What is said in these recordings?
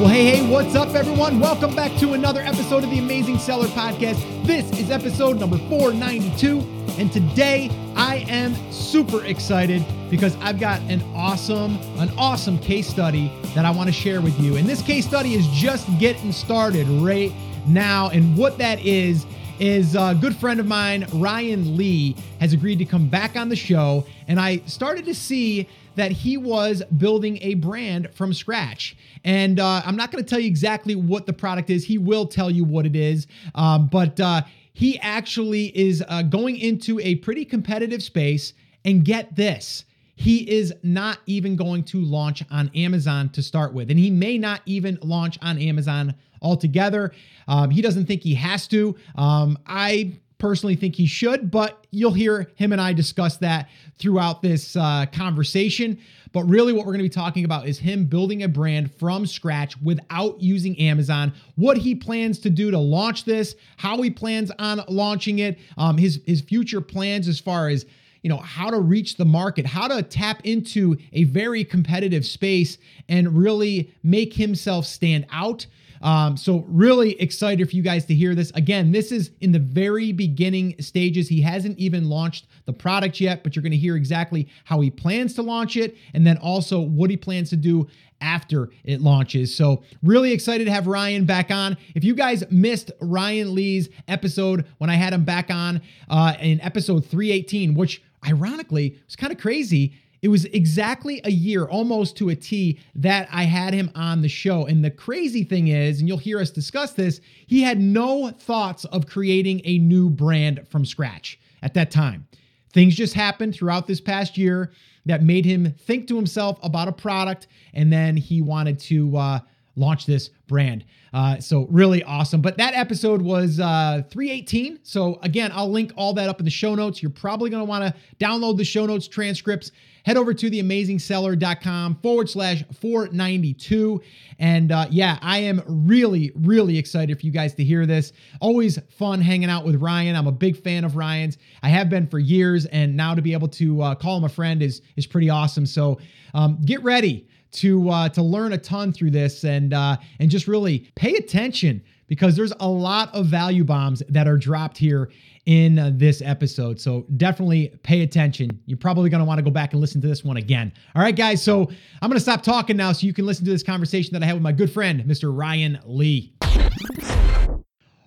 Well, hey, hey, what's up, everyone? Welcome back to another episode of the Amazing Seller Podcast. This is episode number 492, and today I am super excited because I've got an awesome, an awesome case study that I want to share with you. And this case study is just getting started right now, and what that is is a good friend of mine, Ryan Lee, has agreed to come back on the show, and I started to see that he was building a brand from scratch. And uh, I'm not going to tell you exactly what the product is. He will tell you what it is. Um, but uh, he actually is uh, going into a pretty competitive space. And get this. He is not even going to launch on Amazon to start with. And he may not even launch on Amazon altogether. Um, he doesn't think he has to. Um, I personally think he should, but you'll hear him and I discuss that throughout this uh, conversation. But really, what we're going to be talking about is him building a brand from scratch without using Amazon, what he plans to do to launch this, how he plans on launching it, um, his, his future plans as far as you know how to reach the market how to tap into a very competitive space and really make himself stand out um, so really excited for you guys to hear this. Again, this is in the very beginning stages. He hasn't even launched the product yet, but you're going to hear exactly how he plans to launch it and then also what he plans to do after it launches. So, really excited to have Ryan back on. If you guys missed Ryan Lee's episode when I had him back on uh, in episode 318, which ironically was kind of crazy it was exactly a year, almost to a T, that I had him on the show. And the crazy thing is, and you'll hear us discuss this, he had no thoughts of creating a new brand from scratch at that time. Things just happened throughout this past year that made him think to himself about a product, and then he wanted to uh, launch this brand. Uh, so really awesome. But that episode was uh, 318. So again, I'll link all that up in the show notes. You're probably going to want to download the show notes transcripts head over to theamazingseller.com forward slash 492. And uh, yeah, I am really, really excited for you guys to hear this. Always fun hanging out with Ryan. I'm a big fan of Ryan's. I have been for years, and now to be able to uh, call him a friend is is pretty awesome. So um, get ready to uh, to learn a ton through this and uh, and just really pay attention because there's a lot of value bombs that are dropped here in uh, this episode. So definitely pay attention. You're probably going to want to go back and listen to this one again. All right, guys. So I'm going to stop talking now so you can listen to this conversation that I had with my good friend, Mr. Ryan Lee.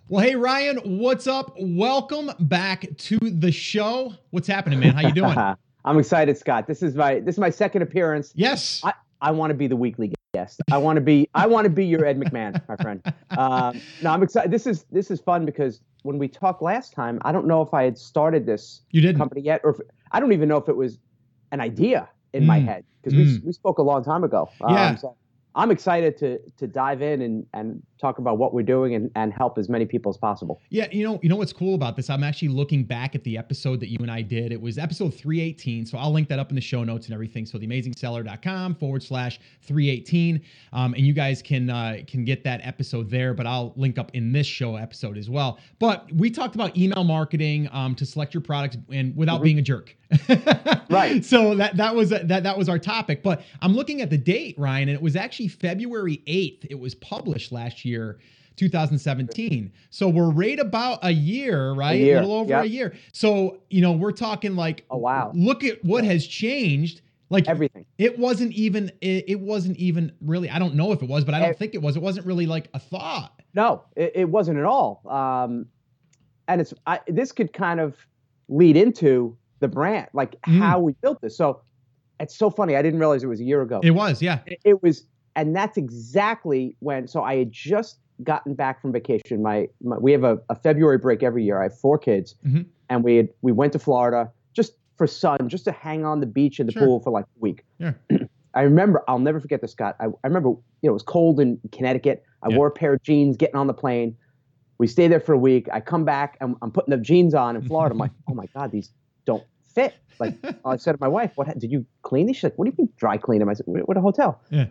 Well, hey Ryan, what's up? Welcome back to the show. What's happening, man? How you doing? I'm excited, Scott. This is my this is my second appearance. Yes. I, I want to be the weekly guest. I want to be I want to be your Ed McMahon, my friend. Um, no, I'm excited. This is this is fun because when we talked last time, I don't know if I had started this you didn't. company yet, or if, I don't even know if it was an idea in mm. my head because mm. we we spoke a long time ago. Yeah. Um, so I'm excited to to dive in and and talk about what we're doing and, and help as many people as possible. Yeah, you know, you know what's cool about this? I'm actually looking back at the episode that you and I did. It was episode 318. So I'll link that up in the show notes and everything. So theamazingseller.com forward slash 318. Um, and you guys can uh, can get that episode there, but I'll link up in this show episode as well. But we talked about email marketing um, to select your products and without mm-hmm. being a jerk. right. So that that was that that was our topic. But I'm looking at the date, Ryan, and it was actually February 8th. It was published last year. 2017. So we're right about a year, right? A, year. a little over yep. a year. So, you know, we're talking like oh wow. Look at what has changed. Like everything. It wasn't even it, it, wasn't even really I don't know if it was, but I don't it, think it was. It wasn't really like a thought. No, it, it wasn't at all. Um and it's I, this could kind of lead into the brand, like mm. how we built this. So it's so funny. I didn't realize it was a year ago. It was, yeah. It, it was, and that's exactly when. So I had just gotten back from vacation. My, my we have a, a, February break every year. I have four kids, mm-hmm. and we had we went to Florida just for sun, just to hang on the beach and the sure. pool for like a week. Yeah. I remember. I'll never forget this, Scott. I, I remember. You know, it was cold in Connecticut. I yeah. wore a pair of jeans getting on the plane. We stay there for a week. I come back and I'm putting the jeans on in Florida. I'm like, oh my god, these don't fit. Like I said to my wife, "What did you clean these?" She's like, "What do you mean dry clean them?" I said, "What a hotel." Yeah.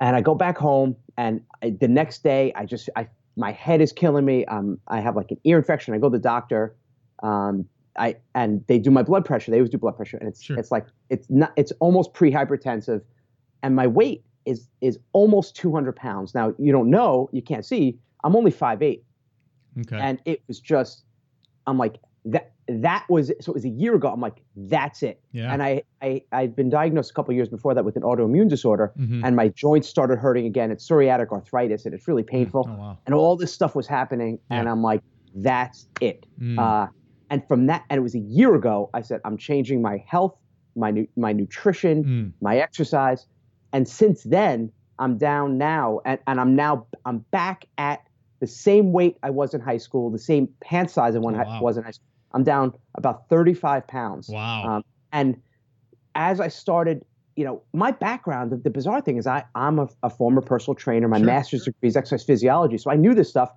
And I go back home, and I, the next day, I just I my head is killing me. Um, I have like an ear infection. I go to the doctor. Um, I and they do my blood pressure. They always do blood pressure, and it's sure. it's like it's not it's almost pre-hypertensive, and my weight is is almost 200 pounds. Now you don't know, you can't see. I'm only 5'8", Okay. and it was just, I'm like that. That was so. It was a year ago. I'm like, that's it. yeah. And I I I'd been diagnosed a couple years before that with an autoimmune disorder, Mhm. and my joints started hurting again. It's psoriatic arthritis, and it's really painful. Oh wow. And all this stuff was happening, and I'm like, that's it. Mm. Uh, and from that, and it was a year ago. I said, I'm changing my health, my nu- my nutrition, Mm. my exercise, and since then, I'm down now, and, and I'm now I'm back at the same weight I was in high school, the same pant size I Oh, wow. was in high school. I'm down about 35 pounds. Wow. Um, and as I started, you know, my background, the, the bizarre thing is I, I'm a, a former personal trainer. My Sure, master's degree is exercise physiology. So I knew this stuff.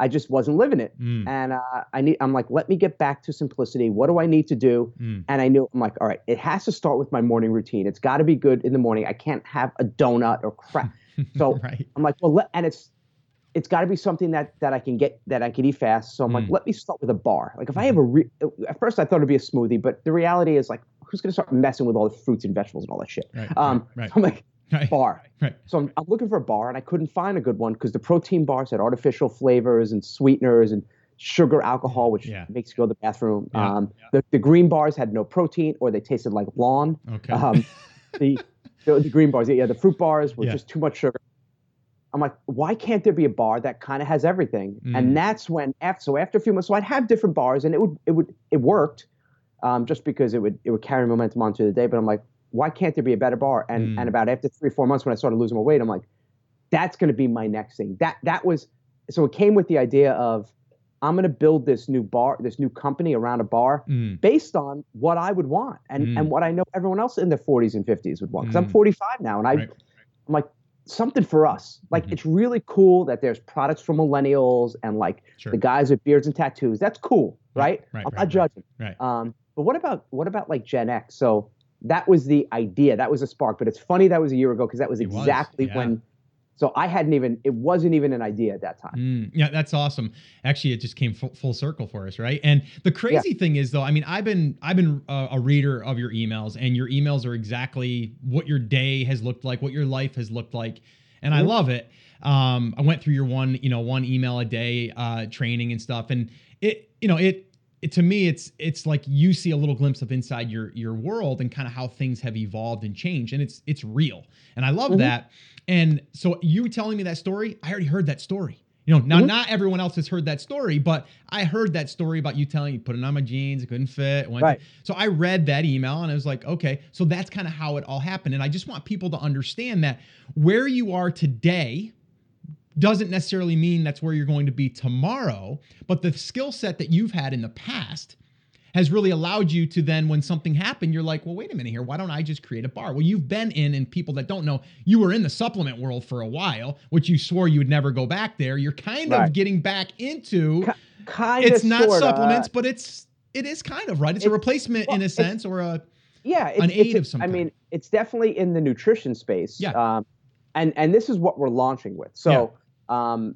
I just wasn't living it. Mm. And uh, I need, I'm like, let me get back to simplicity. What do I need to do? Mm. And I knew, I'm like, all right, it has to start with my morning routine. It's got to be good in the morning. I can't have a donut or crap. So right. I'm like, well, let, and it's it's got to be something that that I can get that I can eat fast. So I'm like, Mm. let me start with a bar. Like if I have a re- at first I thought it'd be a smoothie, but the reality is like, who's gonna start messing with all the fruits and vegetables and all that shit? Right. Um, right. I'm like Right. bar. Right. So I'm, I'm looking for a bar, and I couldn't find a good one because the protein bars had artificial flavors and sweeteners and sugar, alcohol, which Yeah. makes you go to the bathroom. Yeah, Um, The, the green bars had no protein, or they tasted like lawn. Okay. Um, the, the the green bars, yeah, the fruit bars were Yeah. just too much sugar. I'm like, why can't there be a bar that kind of has everything? Mm. And that's when after so after a few months, so I'd have different bars, and it would it would it worked, um, just because it would it would carry momentum on through the day. But I'm like, why can't there be a better bar? And Mm. and about after three four months when I started losing my weight, I'm like, that's going to be my next thing. That that was so it came with the idea of I'm going to build this new bar, this new company around a bar Mm. based on what I would want and, Mm. and what I know everyone else in their 40s and 50s would want. Because I'm Mm. 45 now, and I, Right. I'm like something for us. Like Mhm. it's really cool that there's products for millennials and like Sure. the guys with beards and tattoos. That's cool, Right, right? right, I'm right, not judging. Right. Um, but what about what about like Gen X? So that was the idea. That was a spark. But it's funny that was a year ago because that was It was, exactly yeah. when. So I hadn't even. It wasn't even an idea at that time. Mm, yeah, that's awesome. Actually, it just came full, full circle for us, right? And the crazy thing is, though, I mean, I've been I've been a, a reader of your emails, and your emails are exactly what your day has looked like, what your life has looked like, and I Mhm. love it. Um, I went through your one, you know, one email a day uh, training and stuff, and it, you know, it. It, to me, it's it's like you see a little glimpse of inside your your world and kind of how things have evolved and changed, and it's it's real, and I love Mhm. that. And so you telling me that story, I already heard that story. You know, now Mhm. not everyone else has heard that story, but I heard that story about you telling you putting on my jeans, it couldn't fit. Went to- Right. so I read that email and I was like, okay, so that's kind of how it all happened. And I just want people to understand that where you are today doesn't necessarily mean that's where you're going to be tomorrow, but the skill set that you've had in the past has really allowed you to then when something happened you're like well wait a minute here why don't i just create a bar well you've been in and people that don't know you were in the supplement world for a while which you swore you would never go back there you're kind of getting back into Ki- Kind of. it's not sorta. supplements but it's it is kind of right it's a replacement well, in a sense or a yeah, it's, an it's- aid of some I kind. mean, it's definitely in the nutrition space. Yeah. Um, and and this is what we're launching with. So, um,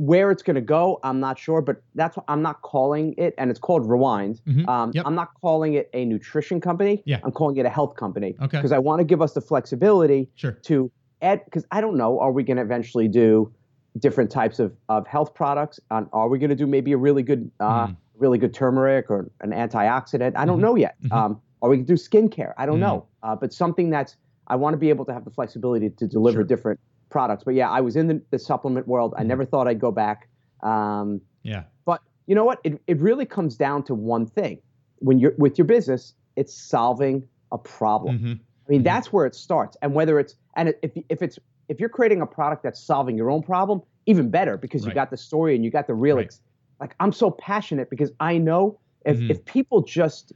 where it's going to go, I'm not sure, but that's what I'm not calling it, and it's called Rewind. Mhm. Um, Yep. I'm not calling it a nutrition company. Yeah. I'm calling it a health company. Okay. Because I want to give us the flexibility sure to add. Because I don't know, are we going to eventually do different types of of health products? Um, are we going to do maybe a really good uh, Mhm. really good turmeric or an antioxidant. I don't Mhm. know yet. Mhm. Um, or we can do skincare. I don't Mhm. know. Uh, but something that's I want to be able to have the flexibility to deliver Sure. different products. But yeah, I was in the, the supplement world. I Mhm. never thought I'd go back. Um, yeah but you know what? It, it really comes down to one thing. When you're with your business, it's solving a problem. Mhm. I mean, Mhm. that's where it starts. And whether it's and if if it's if you're creating a product that's solving your own problem, even better because you got the story and you got the real. Right. Ex- like I'm so passionate because I know if Mhm. if people just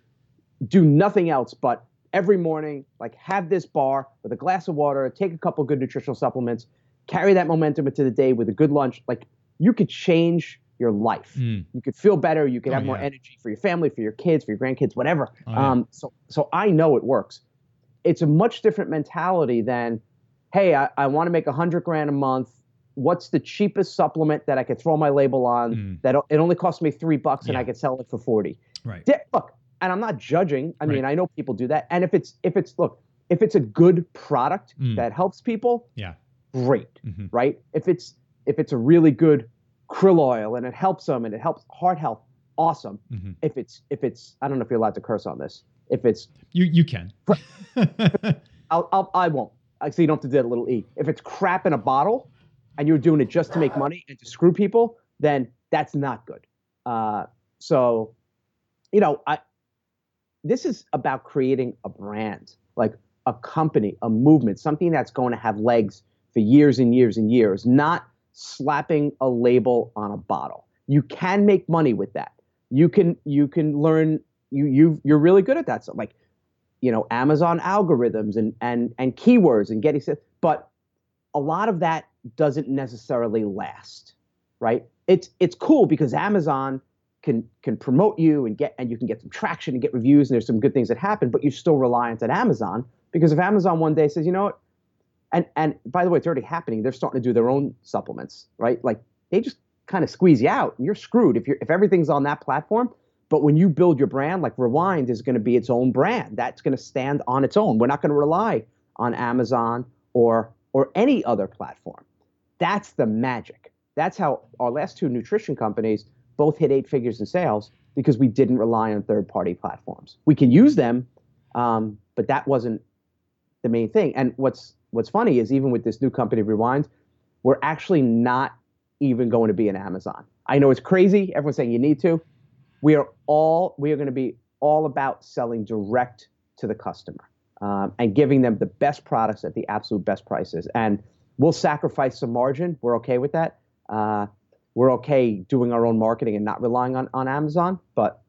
do nothing else but every morning like have this bar with a glass of water, take a couple good nutritional supplements, carry that momentum into the day with a good lunch, like you could change your life. Mm. You could feel better. You could Oh, have more yeah. energy for your family, for your kids, for your grandkids, whatever. Oh, yeah. Um, so, so I know it works. It's a much different mentality than, hey, I, I want to make a hundred grand a month. What's the cheapest supplement that I could throw my label on? Mm. That it only costs me three bucks and I could sell it for forty. right Di- look, and I'm not judging. I mean, I know people do that. And if it's if it's look, if it's a good product Mm. that helps people, Yeah. great, Mhm. right? If it's if it's a really good krill oil and it helps them and it helps heart health, awesome. Mhm. If it's if it's I don't know if you're allowed to curse on this. If it's You you can. I'll, I'll I won't. I so you don't have to do a little e. If it's crap in a bottle, and you're doing it just to make money and to screw people, then that's not good. Uh, so, you know, I this is about creating a brand, like a company, a movement, something that's going to have legs for years and years and years, not slapping a label on a bottle. You can make money with that. You can you can learn you you you're really good at that stuff. Like you know Amazon algorithms and and and keywords and getting stuff, but a lot of that doesn't necessarily last, right? It's it's cool because Amazon can can promote you and get and you can get some traction and get reviews and there's some good things that happen, but you're still reliant on Amazon because if Amazon one day says, you know what, and and by the way, it's already happening. They're starting to do their own supplements, right? Like they just kind of squeeze you out, and you're screwed if you're if everything's on that platform. But when you build your brand, like Rewind is going to be its own brand. That's going to stand on its own. We're not going to rely on Amazon or or any other platform. That's the magic. That's how our last two nutrition companies both hit eight figures in sales because we didn't rely on third party platforms. We can use them, um, but that wasn't the main thing. And what's what's funny is even with this new company Rewind, we're actually not even going to be in Amazon. I know it's crazy. Everyone's saying you need to. We are all we are going to be all about selling direct to the customer um, and giving them the best products at the absolute best prices. And we'll sacrifice some margin. We're okay with that. Uh, we're okay doing our own marketing and not relying on, on Amazon. But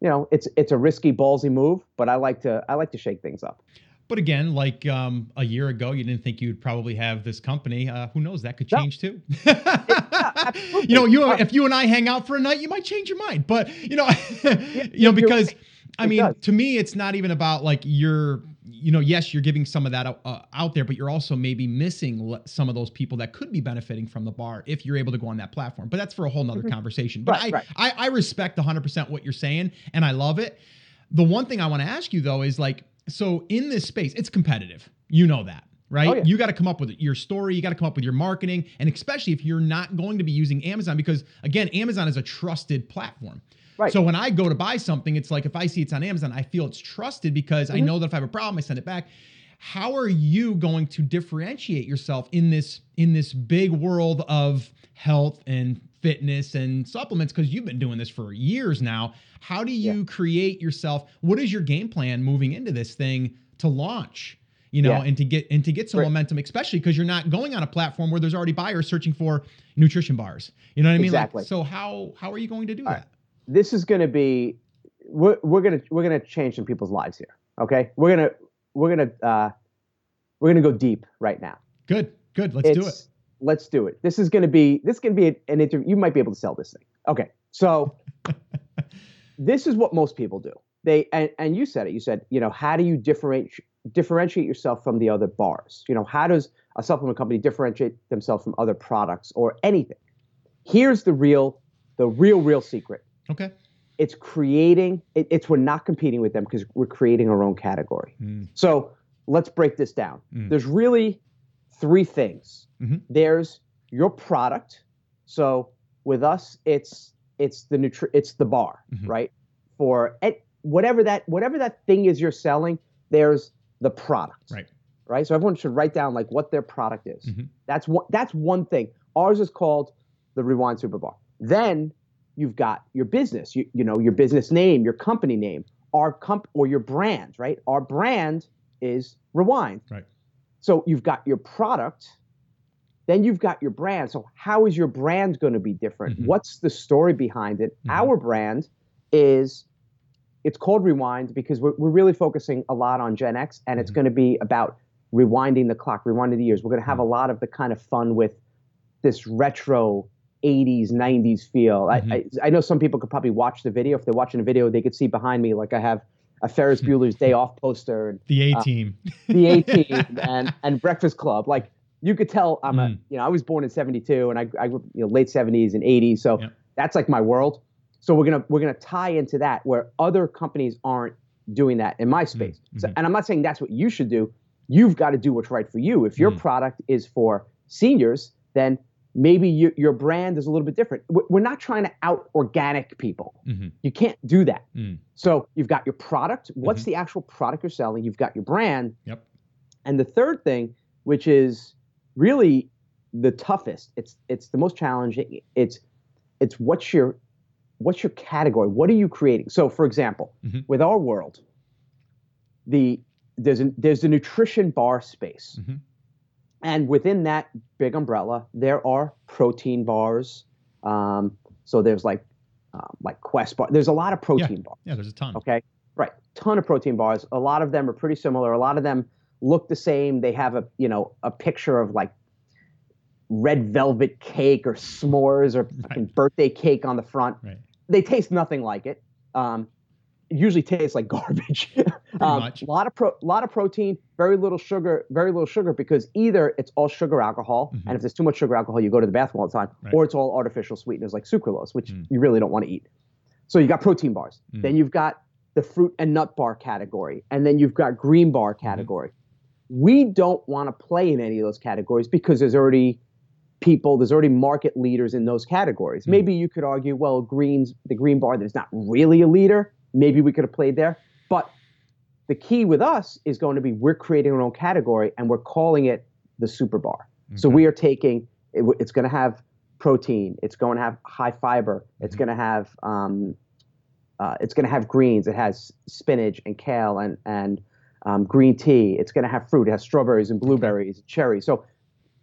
you know, it's it's a risky, ballsy move. But I like to I like to shake things up. But again, like um, a year ago, you didn't think you'd probably have this company. Uh, who knows? That could No. change too. absolutely. you know, you if you and I hang out for a night, you might change your mind. But you know, you know, because. I mean, to me, it's not even about like you're, you know, yes, you're giving some of that uh, out there, but you're also maybe missing le- some of those people that could be benefiting from the bar if you're able to go on that platform. But that's for a whole nother conversation. But Mm-hmm. Right, I, right. I, I respect 100% what you're saying, and I love it. The one thing I want to ask you though is like, so in this space, it's competitive. You know that, right? Oh, yeah. You got to come up with your story. You got to come up with your marketing, and especially if you're not going to be using Amazon, because again, Amazon is a trusted platform. Right. So when I go to buy something, it's like if I see it's on Amazon, I feel it's trusted because I Mhm. know that if I have a problem, I send it back. How are you going to differentiate yourself in this in this big world of health and fitness and supplements because you've been doing this for years now. How do you create yourself? What is your game plan moving into this thing to launch? You know, Yeah. and to get and to get some Right. momentum, especially because you're not going on a platform where there's already buyers searching for nutrition bars. You know what I mean? Like, Exactly. so how how are you going to do All that? This is going to be we're, we're going to we're going to change some people's lives here okay? We're going to we're going to uh, we're going to go deep right now. Good, good. Let's do it. Let's do it. This is going to be this to be an interview you might be able to sell this thing. Okay so this is what most people do. They and, and you said it you said you know how do you differentiate differentiate yourself from the other bars? You know how does a supplement company differentiate themselves from other products or anything? Here's the real the real real secret Okay. it's creating it, it's we're not competing with them because we're creating our own category Mm, so let's break this down Mm. there's really three things Mhm. there's your product so with us it's it's the nutri- it's the bar Mhm. right for et- whatever that whatever that thing is you're selling there's the product Right. right so everyone should write down like what their product is Mhm. that's one that's one thing ours is called the rewind super bar then you've got your business you, you know your business name your company name our comp or your brand right our brand is rewind Right. so you've got your product then you've got your brand so how is your brand going to be different Mhm. what's the story behind it Mhm. our brand is it's called rewind because we're, we're really focusing a lot on gen x and it's Mhm. going to be about rewinding the clock rewinding the years we're going to have a lot of the kind of fun with this retro 80s 90s feel I, I, I know some people could probably watch the video if they're watching a video they could see behind me like i have a ferris bueller's day off poster and The A Uh, team. the A Team and and Breakfast Club. Like you could tell I'm a Mm. you know I was born in '72 and I I you know late '70s and '80s, so Yep. that's like my world. So we're gonna we're gonna tie into that where other companies aren't doing that in my space. Mm-hmm. So, and I'm not saying that's what you should do. You've got to do what's right for you. If your Mm. product is for seniors, then maybe you, your brand is a little bit different. We're not trying to out organic people. hmm You can't do that. Mm. So you've got your product. What's the actual product you're selling? You've got your brand. Yep. And the third thing, which is really the toughest, it's it's the most challenging. It's it's what's your what's your category? What are you creating? So for example, Mhm. with our world, the there's a, there's the nutrition bar space. And within that big umbrella, there are protein bars. Um, so there's like um, like Quest bar. There's a lot of protein bars. Yeah, there's a ton. Okay. Right. Ton of protein bars. A lot of them are pretty similar. A lot of them look the same. They have a, you know, a picture of like red velvet cake or s'mores or fucking birthday cake on the front. Right. They taste nothing like it. Um, it usually tastes like garbage. um. A lot of pro, lot of protein, very little sugar, very little sugar because either it's all sugar alcohol, Mhm. and if there's too much sugar alcohol, you go to the bathroom all the time, Right. or it's all artificial sweeteners like sucralose, which Mm. you really don't want to eat. So you got protein bars. Mm. Then you've got the fruit and nut bar category, and then you've got green bar Mm-hmm. category. We don't want to play in any of those categories because there's already people, there's already market leaders in those categories. Mm. Maybe you could argue, well, greens, the green bar, there's not really a leader. Maybe we could have played there. But the key with us is going to be we're creating our own category and we're calling it the super bar. So we are taking it, it's going to have protein, it's going to have high fiber, it's Mhm. going to have um, uh, it's going to have greens. It has spinach and kale and and um, green tea. It's going to have fruit. It has strawberries and blueberries, and cherries. So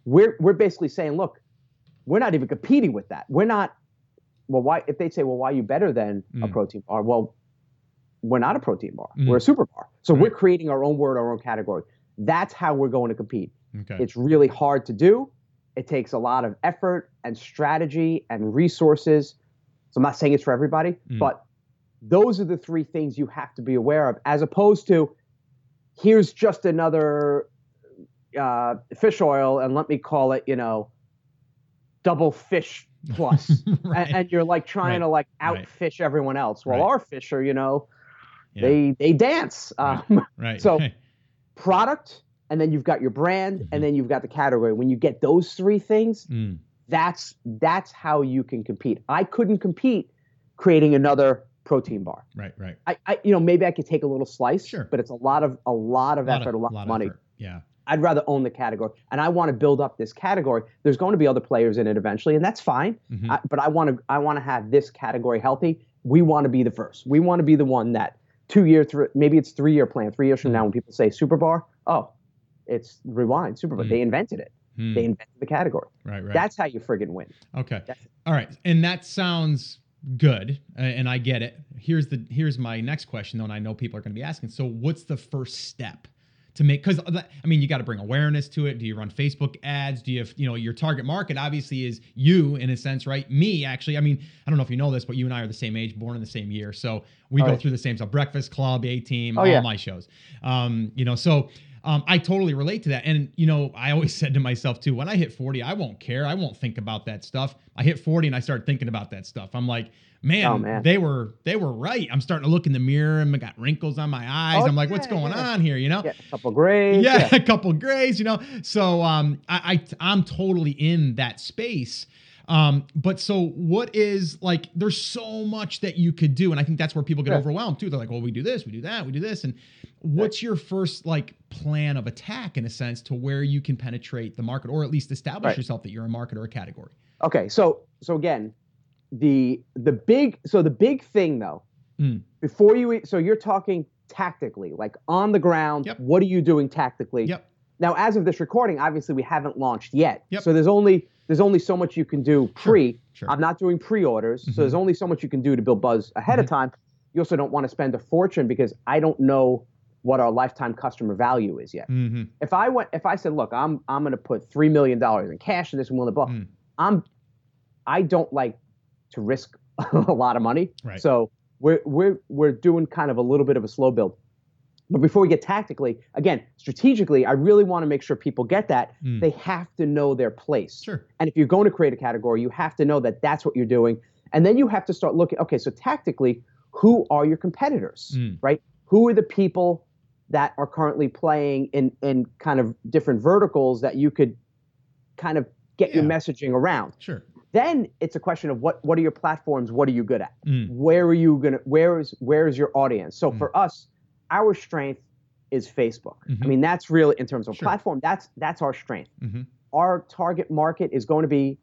we're we're basically saying, look, we're not even competing with that. We're not. Well, why? If they say, well, why are you better than a Mm. protein bar? Well, we're not a protein bar. Mm. We're a super bar. So we're creating our own word, our own category. That's how we're going to compete. Okay. It's really hard to do. It takes a lot of effort and strategy and resources. So I'm not saying it's for everybody, Mm. but those are the three things you have to be aware of, as opposed to here's just another uh, fish oil, and let me call it, you know, double fish plus. right. and, and you're like trying Right. to like Right. outfish everyone else. Well, Right. our fish are, you know, Yeah. they they dance. Right. Um, right. so- product, and then you've got your brand, Mhm. and then you've got the category. When you get those three things, Mm. that's that's how you can compete. I couldn't compete creating another protein bar. Right. Right. I, I you know maybe I could take a little slice, Sure. but it's a lot of a lot of effort, a lot, of money. effort. Yeah. I'd rather own the category, and I want to build up this category. There's going to be other players in it eventually, and that's fine. Mhm. I, but I want to I want to have this category healthy. We want to be the first. We want to be the one that two year three maybe it's three year plan. Three years from now, when people say super bar, oh, it's rewind super bar. Mhm. They invented it. Hmm. They invented the category. right. Right. That's how you friggin' win. Okay. All right. And that sounds good, and I get it. Here's the here's my next question though, and I know people are going to be asking. So, what's the first step to make? Because I mean, you got to bring awareness to it. Do you run Facebook ads? Do you have you know your target market obviously is you in a sense, right? Me actually. I mean, I don't know if you know this, but you and I are the same age, born in the same year, so we go through the same stuff. Breakfast Club, A Team, Oh, all yeah. my shows. Um, you know, so um, I totally relate to that. And, you know, I always said to myself too, when I hit 40, I won't care. I won't think about that stuff. I hit 40 and I start thinking about that stuff. I'm like, man, Oh, man. they were they were right. I'm starting to look in the mirror and I got wrinkles on my eyes. Oh, I'm like, what's going yeah. on here? You know? Get a couple grays. yeah, a couple grays, you know. So um, I, I I'm totally in that space. Um, but so what is like? There's so much that you could do, and I think that's where people get Yeah. overwhelmed too. They're like, well, we do this, we do that, we do this, and what's your first like plan of attack in a sense to where you can penetrate the market or at least establish Right. yourself that you're a market or a category? Okay, so so again, the the big so the big thing though, Mm. before you so you're talking tactically, like on the ground. Yep. What are you doing tactically? Yep. Now, as of this recording, obviously we haven't launched yet. Yep. So there's only there's only so much you can do pre. Sure. I'm not doing pre-orders, Mhm. so there's only so much you can do to build buzz ahead of time. You also don't want to spend a fortune because I don't know what our lifetime customer value is yet. hmm If I went, if I said, look, I'm I'm going to put three million dollars in cash in this and blah the blah, Mm. I'm I don't like to risk a lot of money. Right. So we're we're we're doing kind of a little bit of a slow build. But before we get tactically, again, strategically, I really want to make sure people get that Mm. they have to know their place. Sure. And if you're going to create a category, you have to know that that's what you're doing. And then you have to start looking, okay, so tactically, who are your competitors, Mm. right? who are the people that are currently playing in in kind of different verticals that you could kind of get your messaging around. Sure. Then it's a question of what what are your platforms? What are you good at? Mm. Where are you gonna? Where is where is your audience? So Mm. for us, our strength is Facebook. Mhm. I mean, that's really in terms of Sure. platform. That's that's our strength. Mhm. Our target market is going to be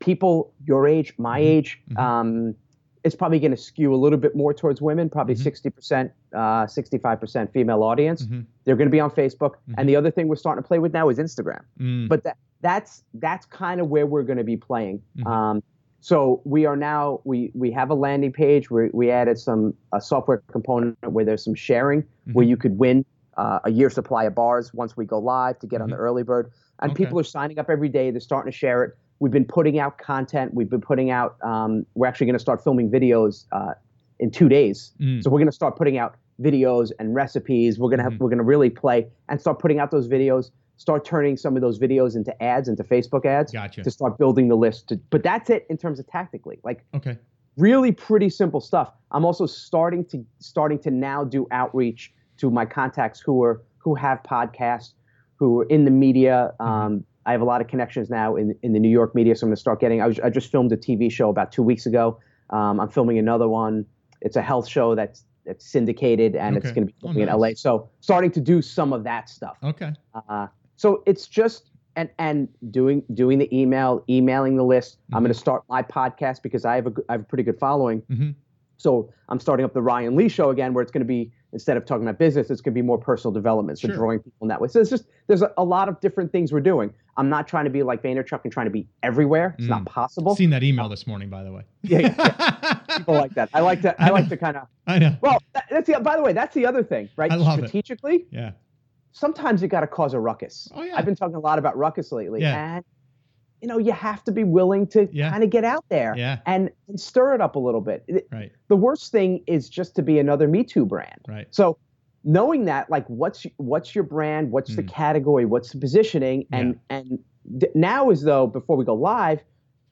people your age, my Mhm. age. Mhm. Um, it's probably going to skew a little bit more towards women, probably Mhm. 60%, uh, 65% female audience. Mhm. They're going to be on Facebook. And the other thing we're starting to play with now is Instagram. Mm. But that that's that's kind of where we're going to be playing. Um, so we are now we we have a landing page where we added some a software component where there's some sharing where Mhm. you could win uh, a year supply of bars once we go live to get on the early bird. And Okay. people are signing up every day. They're starting to share it. We've been putting out content. We've been putting out. Um, we're actually going to start filming videos uh, in two days. Mm. So we're going to start putting out videos and recipes. We're going to have Mhm. we're going to really play and start putting out those videos. Start turning some of those videos into ads, into Facebook ads, Gotcha. to start building the list. To, but that's it in terms of tactically. Like Okay. really pretty simple stuff. I'm also starting to starting to now do outreach to my contacts who are who have podcasts, who are in the media. Um, I have a lot of connections now in in the New York media, so I'm going to start getting. I, was, I just filmed a TV show about two weeks ago. Um, I'm filming another one. It's a health show that's that's syndicated and it's going to be Oh, filming in. LA. So starting to do some of that stuff. Okay. Uh, so it's just and and doing doing the email, emailing the list. I'm Mhm. going to start my podcast because I have a I have a pretty good following. hmm So I'm starting up the Ryan Lee show again, where it's going to be instead of talking about business, it's going to be more personal development. So Sure. drawing people in that way. So it's just there's a, a lot of different things we're doing. I'm not trying to be like Vaynerchuk and trying to be everywhere. It's not Mm. possible. Seen that email this morning, by the way. Yeah, yeah, People like that. I like to. I, I like to kind of. I know. Well, that, that's the. By the way, that's the other thing, right? I love it. Strategically, Yeah. Sometimes you got to cause a ruckus. Oh, yeah. I've been talking a lot about ruckus lately, Yeah. and you know you have to be willing to Yeah. kind of get out there Yeah. and, and stir it up a little bit. Right. the worst thing is just to be another Me Too brand. Right. So knowing that, like, what's what's your brand? What's the Mm. category? What's the positioning? And and th- now is though before we go live,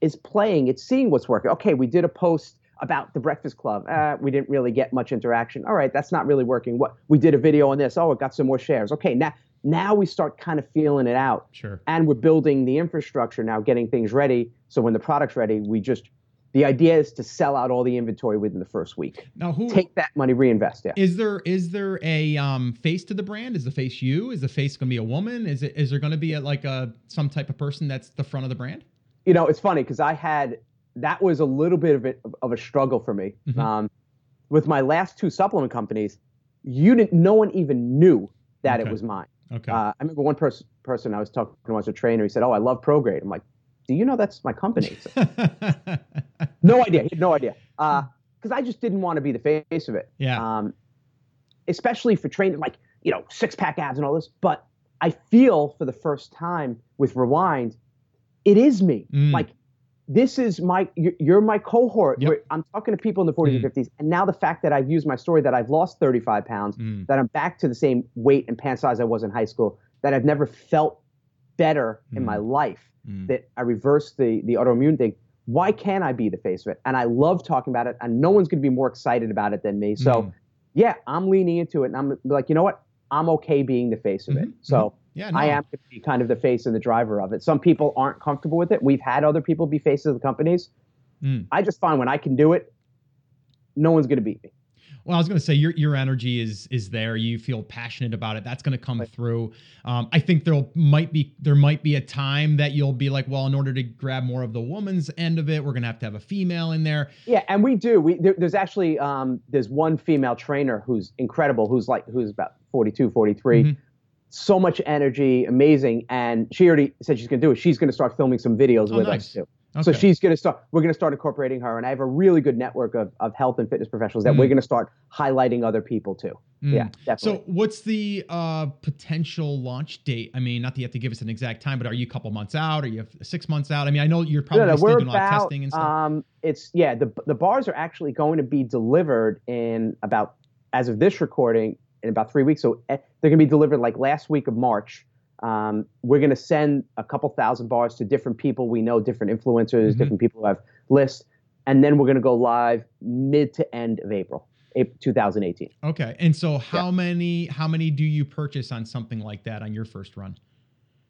is playing. It's seeing what's working. Okay, we did a post about the Breakfast Club. Uh, we didn't really get much interaction. All right, that's not really working. What we did a video on this. Oh, it got some more shares. Okay, now now we start kind of feeling it out Sure. and we're building the infrastructure now, getting things ready. So when the product's ready, we just the idea is to sell out all the inventory within the first week. Now, who Take that money, reinvest it. is there? Is there a um, face to the brand? Is the face you? Is the face going to be a woman? Is it? Is there going to be a, like a some type of person that's the front of the brand? You know, it's funny because I had that was a little bit of it of a struggle for me. Mhm. Um, with my last two supplement companies, you didn't. No one even knew that Okay. it was mine. Okay. Uh, I remember one person person I was talking to was a trainer. He said, "Oh, I love Prograde." I'm like, "Do you know that's my company?" So, no idea. He had no idea. Because I just didn't want to be the face of it. yeah. um, especially for training, like you know, six pack abs and all this. But I feel for the first time with Rewind, it is me. Mm. Like this is my, you're, my cohort. Yep. I'm talking to people in the 40s Mm. and 50s, and now the fact that I've used my story that I've lost 35 pounds, Mm. that I'm back to the same weight and pant size I was in high school, that I've never felt better in my life Mm. that I reversed the the autoimmune thing. Why can't I be the face of it? And I love talking about it, and no one's going to be more excited about it than me. So, Mm. yeah, I'm leaning into it, and I'm like, you know what? I'm okay being the face of it. Mhm, So yeah. No. I am going to be kind of the face and the driver of it. Some people aren't comfortable with it. We've had other people be faces of the companies. Mm. I just find when I can do it, no one's going to beat me. Well, I was going to say your your energy is is there. You feel passionate about it. That's going to come Right. through. Um, I think there might be there might be a time that you'll be like, well, in order to grab more of the woman's end of it, we're going to have to have a female in there. Yeah, and we do. We there, there's actually um, there's one female trainer who's incredible, who's like who's about 42, 43. Mhm. So much energy, amazing, and she already said she's going to do it. She's going to start filming some videos Oh, with nice. us too. Okay. So she's going to start. We're going to start incorporating her, and I have a really good network of, of health and fitness professionals that Mm. we're going to start highlighting other people too. Mm. Yeah, definitely. So, what's the uh, potential launch date? I mean, not that you have to give us an exact time, but are you a couple months out? Are you six months out? I mean, I know you're probably no, no, still doing a lot of testing and stuff. Um, it's yeah. The the bars are actually going to be delivered in about as of this recording in about three weeks. So eh, they're going to be delivered like last week of March. Um, we're going to send a couple thousand bars to different people we know, different influencers, Mhm. different people who have lists, and then we're going to go live mid to end of April. April 2018. Okay. And so how many how many do you purchase on something like that on your first run?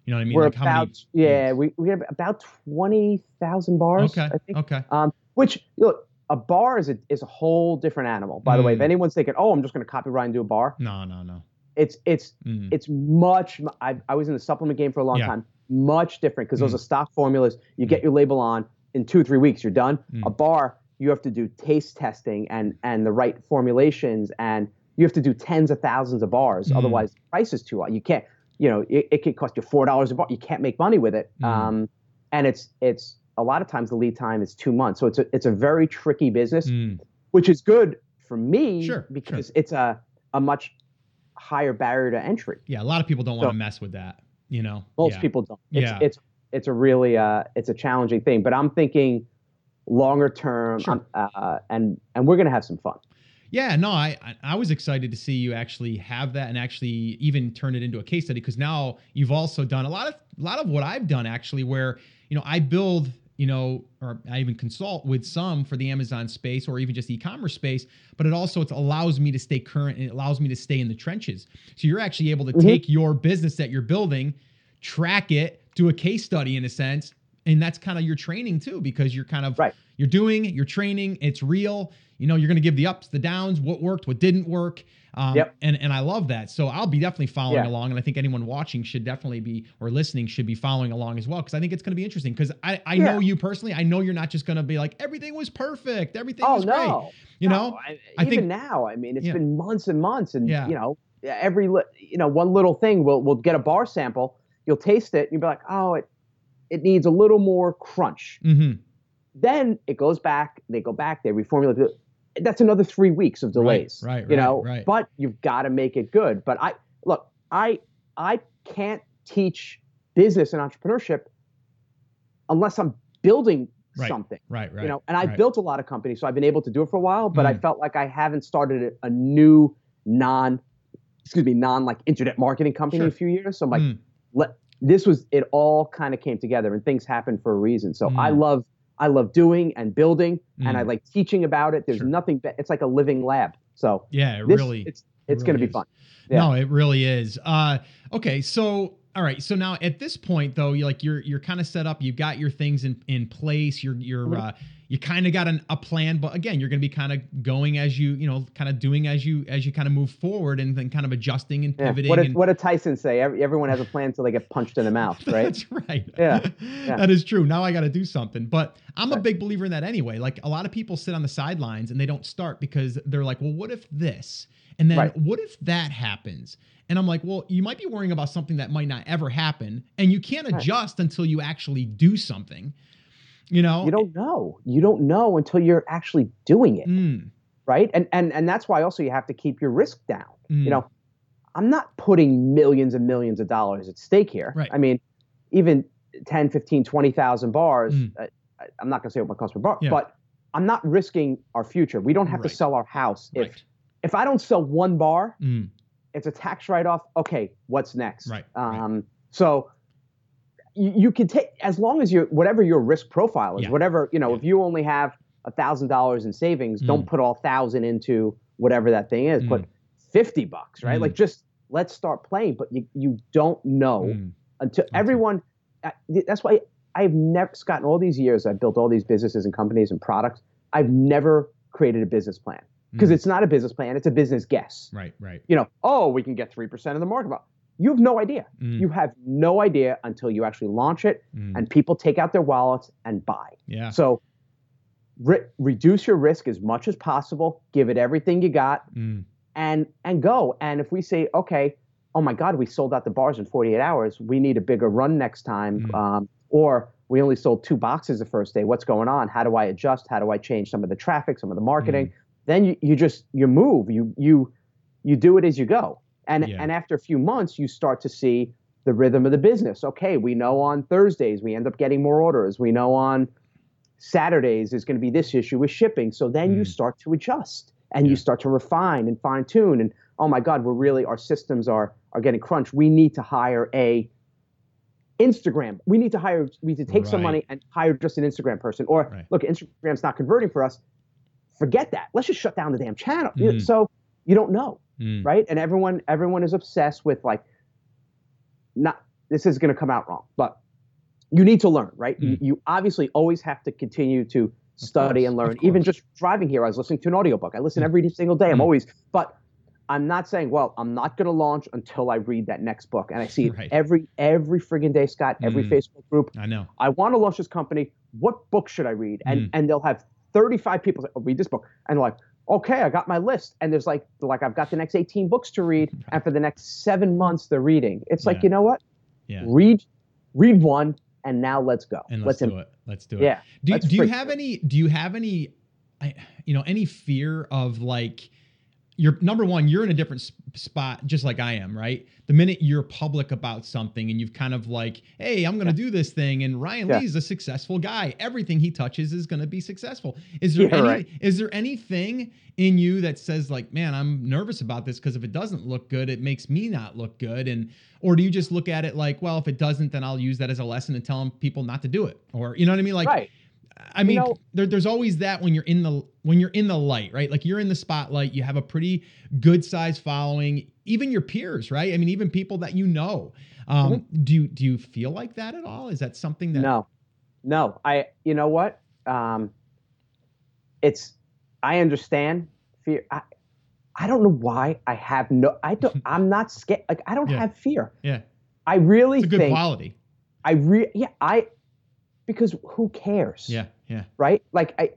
You know what I mean? We're like how about yeah, we we have about twenty thousand bars. Okay. I think. Okay. Um, which look, a bar is a is a whole different animal. By the way, if Mm. anyone's thinking, oh, I'm just going to copyright and do a bar, No, no, no. it's it's Mm. it's much. I, I was in the supplement game for a long Yeah. time. Much different because those Mm. are stock formulas. You get your label on in two three weeks, you're done. Mm. A bar, you have to do taste testing and and the right formulations, and you have to do tens of thousands of bars. Mm. Otherwise, the price is too high. You can't. You know, it, it could cost you four dollars a bar. You can't make money with it. Mm. Um, and it's it's a lot of times the lead time is two months. So it's a it's a very tricky business Mm. which is good for me Sure, because it's a a much higher barrier to entry. Yeah, a lot of people don't want to mess with that. You know. Most yeah. people don't. It's, Yeah. it's it's a really uh it's a challenging thing, but I'm thinking longer term Sure. uh, and and we're going to have some fun. Yeah, no, I I- I was excited to see you actually have that and actually even turn it into a case study because now you've also done a lot of a lot of what I've done actually where you know I build you know or I even consult with some for the Amazon space or even just e-commerce space, but it also it allows me to stay current and it allows me to stay in the trenches. So you're actually able to Mhm. take your business that you're building, track it, do a case study in a sense, and that's kind of your training too because you're kind of Right. you're doing you're training it's real you know you're going to give the ups the downs what worked what didn't work um, Yep. and and i love that so i'll be definitely following Yeah. along and i think anyone watching should definitely be or listening should be following along as well because i think it's going to be interesting because i i Yeah. know you personally i know you're not just going to be like everything was perfect everything Oh was no. great you No, know I, I even think- now, I mean, it's Yeah. been months and months, and Yeah. you know, every you know one little thing, we'll we'll get a bar sample, you'll taste it, and you'll be like, oh, it it needs a little more crunch. hmm Then it goes back, they go back, they reformulate. That's another three weeks of delays. right, You right, know, right. but you've got to make it good. But I look, I I can't teach business and entrepreneurship unless I'm building Right, something. right right You know, and I've right. built a lot of companies, so I've been able to do it for a while. But I Mm. felt like I haven't started a, new non, excuse me, non like internet marketing company in a few years. So I'm like, Mm. let this was it all kind of came together and things happen for a reason. So I Mm. love I love doing and building and I Mm. like teaching about it. There's Sure. nothing be- it's like a living lab. So yeah it this, really it's it it's going to really be fun. Yeah. No, it really is. Uh, okay, so all right, so now at this point though, you like you're you're kind of set up. You've got your things in in place. You're you're Mhm. uh, you kind of got an, a plan, but again, you're going to be kind of going as you you know, kind of doing as you as you kind of move forward, and then kind of adjusting and Yeah. pivoting. What did and, what did Tyson say? Every, everyone has a plan until they get punched in the mouth, right? That's right. Yeah, yeah. That is true. Now I got to do something. But I'm a big believer in that anyway. Like a lot of people sit on the sidelines and they don't start because they're like, well, what if this? And then Right. what if that happens? And I'm like, well, you might be worrying about something that might not ever happen. And you can't Right. adjust until you actually do something. You know? You don't know. You don't know until you're actually doing it, Mm, right? And and and that's why also you have to keep your risk down. mm, You know, I'm not putting millions and millions of dollars at stake here. Right. I mean, even 10, 15, 20,000 bars, Mm. I- I'm not going to say what my cost per bar, Yeah. but I'm not risking our future. We don't have Right. to sell our house. If right. if I don't sell one bar, Mm, it's a tax write-off. Okay, what's next? Right, right. Um, so you, you can take as long as you whatever your risk profile is, Yeah. whatever you know. Yeah. If you only have a thousand dollars in savings, Mm. don't put all thousand into whatever that thing is. Put fifty bucks, right? Mm. Like just let's start playing. But you you don't know mm, until Okay. everyone. uh, That's why I've never Scott. In all these years, I've built all these businesses and companies and products. I've never created a business plan because mm. it's not a business plan; it's a business guess right, right. you know, oh, we can get 3% of the market. You have no idea. Mm, You have no idea until you actually launch it mm, and people take out their wallets and buy. yeah. So re- reduce your risk as much as possible, give it everything you got Mm, and and go. And if we say, okay, oh my God, we sold out the bars in 48 hours, we need a bigger run next time. Mhm. Um, or we only sold two boxes the first day. What's going on? How do I adjust? How do I change some of the traffic, some of the marketing? Then you, you just you move. You you you do it as you go. And Yeah. and after a few months, you start to see the rhythm of the business. Okay, we know on Thursdays we end up getting more orders. We know on Saturdays is going to be this issue with shipping. So then you Mm. start to adjust and Yeah. you start to refine and fine tune. And oh my God, we're really our systems are are getting crunched. We need to hire a Instagram. We need to hire. We need to take some money and hire just an Instagram person. Or Right. look, Instagram's not converting for us. forget that. Let's just shut down the damn channel. You- Mhm. So you don't know, Mm. right? And everyone everyone is obsessed with like, not this is going to come out wrong, but you need to learn, right? You, Mm. you obviously always have to continue to study and learn. Even just driving here, I was listening to an audiobook. I listen Mm. every single day. I'm Mm. always, but I'm not saying, well, I'm not going to launch until I read that next book. And I see it every every friggin' day, Scott. Every Mm. Facebook group. I know. I want to launch this company. What book should I read? And Mm. and they'll have 35 people say, oh, read this book. And they're like, okay, I got my list. And there's like like I've got the next 18 books to read. And for the next seven months, they're reading. It's like, Yeah. you know what? Yeah. Read read one and now let's go. And let's, im- do it. Let's do it. Yeah. Do, do you have out. any do you have any I, you know any fear of like you're number one you're in a different spot just like i am right the minute you're public about something and you've kind of like hey i'm going to do this thing and ryan Yeah. lee's a successful guy everything he touches is going to be successful is there Yeah, any right. is there anything in you that says like man i'm nervous about this because if it doesn't look good it makes me not look good and or do you just look at it like well if it doesn't then i'll use that as a lesson and tell people not to do it or you know what i mean like right. I mean, know- there, there's always that when you're in the when you're in the light, right? Like you're in the spotlight, you have a pretty good sized following, even your peers, right? I mean, even people that you know. Um, Do you do you feel like that at all? Is that something that? Mm-hmm. No, no. I, you know what? Um, it's, I understand fear. I, I don't know why I have no, I don't, I'm not scared. Like, I don't Yeah. have fear. Yeah, I really it's a good think, quality. I re, yeah, I, because who cares? Yeah, yeah, Right? Like, I,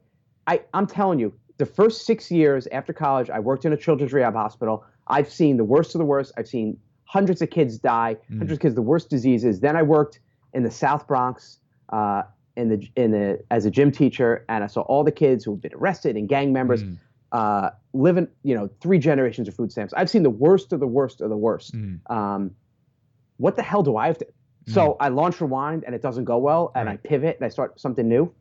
I, I'm telling you, the first six years after college, I worked in a children's rehab hospital. I've seen the worst of the worst. I've seen hundreds of kids die, Mm. hundreds of kids the worst diseases. Then I worked in the South Bronx uh, in the in the as a gym teacher, and I saw all the kids who had been arrested and gang members Mm, uh, living, you know, three generations of food stamps. I've seen the worst of the worst of the worst. mm, Um, what the hell do I have to? So I launch Rewind and it doesn't go well, and Right. I pivot and I start something new.